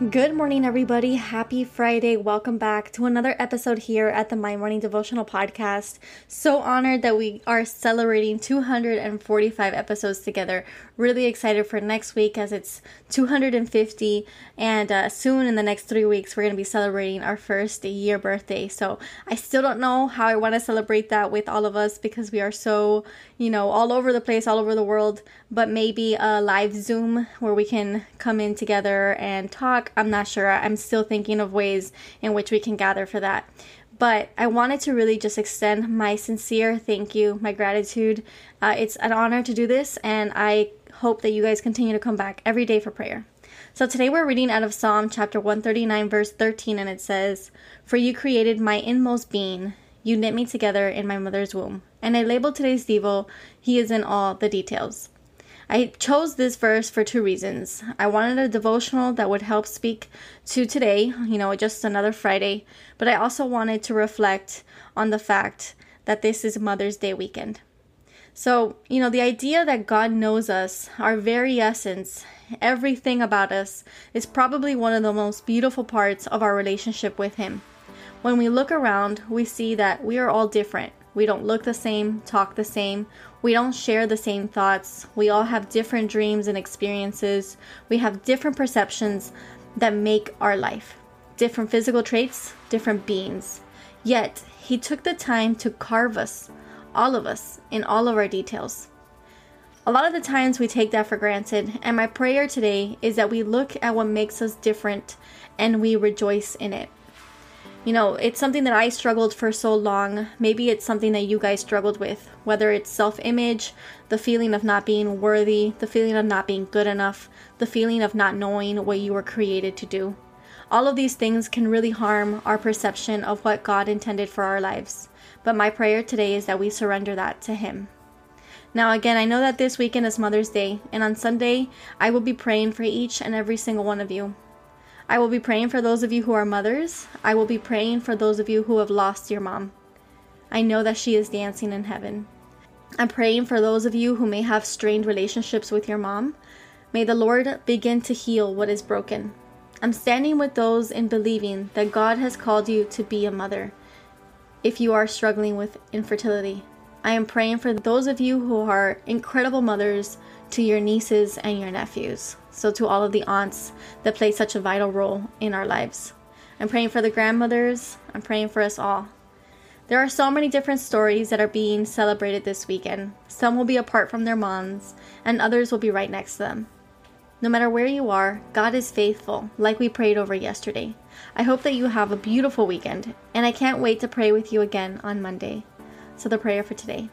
Good morning, everybody. Happy Friday. Welcome back to another episode here at the My Morning Devotional Podcast. So honored that we are celebrating 245 episodes together. Really excited for next week as it's 250. And uh, soon in the next three weeks, we're going to be celebrating our first year birthday. So I still don't know how I want to celebrate that with all of us because we are so, you know, all over the place, all over the world. But maybe a live Zoom where we can come in together and talk I'm not sure. I'm still thinking of ways in which we can gather for that. But I wanted to really just extend my sincere thank you, my gratitude. Uh, it's an honor to do this, and I hope that you guys continue to come back every day for prayer. So today we're reading out of Psalm chapter 139, verse 13, and it says, For you created my inmost being, you knit me together in my mother's womb. And I labeled today's Devo, He is in all the details. I chose this verse for two reasons. I wanted a devotional that would help speak to today, you know, just another Friday, but I also wanted to reflect on the fact that this is Mother's Day weekend. So, you know, the idea that God knows us, our very essence, everything about us, is probably one of the most beautiful parts of our relationship with Him. When we look around, we see that we are all different. We don't look the same, talk the same. We don't share the same thoughts. We all have different dreams and experiences. We have different perceptions that make our life. Different physical traits, different beings. Yet, He took the time to carve us, all of us, in all of our details. A lot of the times we take that for granted, and my prayer today is that we look at what makes us different and we rejoice in it. You know, it's something that I struggled for so long. Maybe it's something that you guys struggled with, whether it's self image, the feeling of not being worthy, the feeling of not being good enough, the feeling of not knowing what you were created to do. All of these things can really harm our perception of what God intended for our lives. But my prayer today is that we surrender that to Him. Now, again, I know that this weekend is Mother's Day, and on Sunday, I will be praying for each and every single one of you. I will be praying for those of you who are mothers. I will be praying for those of you who have lost your mom. I know that she is dancing in heaven. I'm praying for those of you who may have strained relationships with your mom. May the Lord begin to heal what is broken. I'm standing with those in believing that God has called you to be a mother if you are struggling with infertility. I am praying for those of you who are incredible mothers to your nieces and your nephews. So, to all of the aunts that play such a vital role in our lives. I'm praying for the grandmothers. I'm praying for us all. There are so many different stories that are being celebrated this weekend. Some will be apart from their moms, and others will be right next to them. No matter where you are, God is faithful, like we prayed over yesterday. I hope that you have a beautiful weekend, and I can't wait to pray with you again on Monday. So, the prayer for today.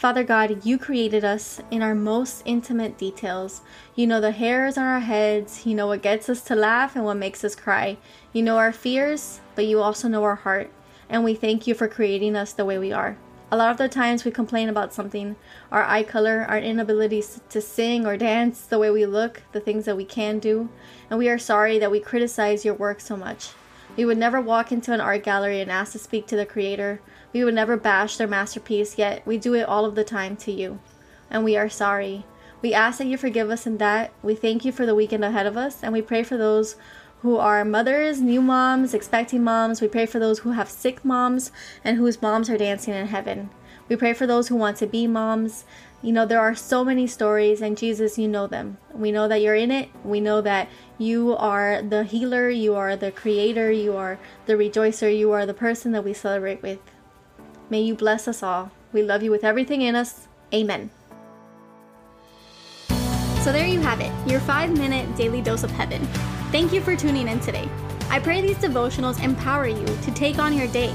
Father God, you created us in our most intimate details. You know the hairs on our heads. You know what gets us to laugh and what makes us cry. You know our fears, but you also know our heart. And we thank you for creating us the way we are. A lot of the times we complain about something our eye color, our inability to sing or dance, the way we look, the things that we can do. And we are sorry that we criticize your work so much. We would never walk into an art gallery and ask to speak to the creator. We would never bash their masterpiece, yet we do it all of the time to you. And we are sorry. We ask that you forgive us in that. We thank you for the weekend ahead of us, and we pray for those who are mothers, new moms, expecting moms. We pray for those who have sick moms and whose moms are dancing in heaven. We pray for those who want to be moms. You know, there are so many stories, and Jesus, you know them. We know that you're in it. We know that you are the healer, you are the creator, you are the rejoicer, you are the person that we celebrate with. May you bless us all. We love you with everything in us. Amen. So there you have it, your five minute daily dose of heaven. Thank you for tuning in today. I pray these devotionals empower you to take on your day.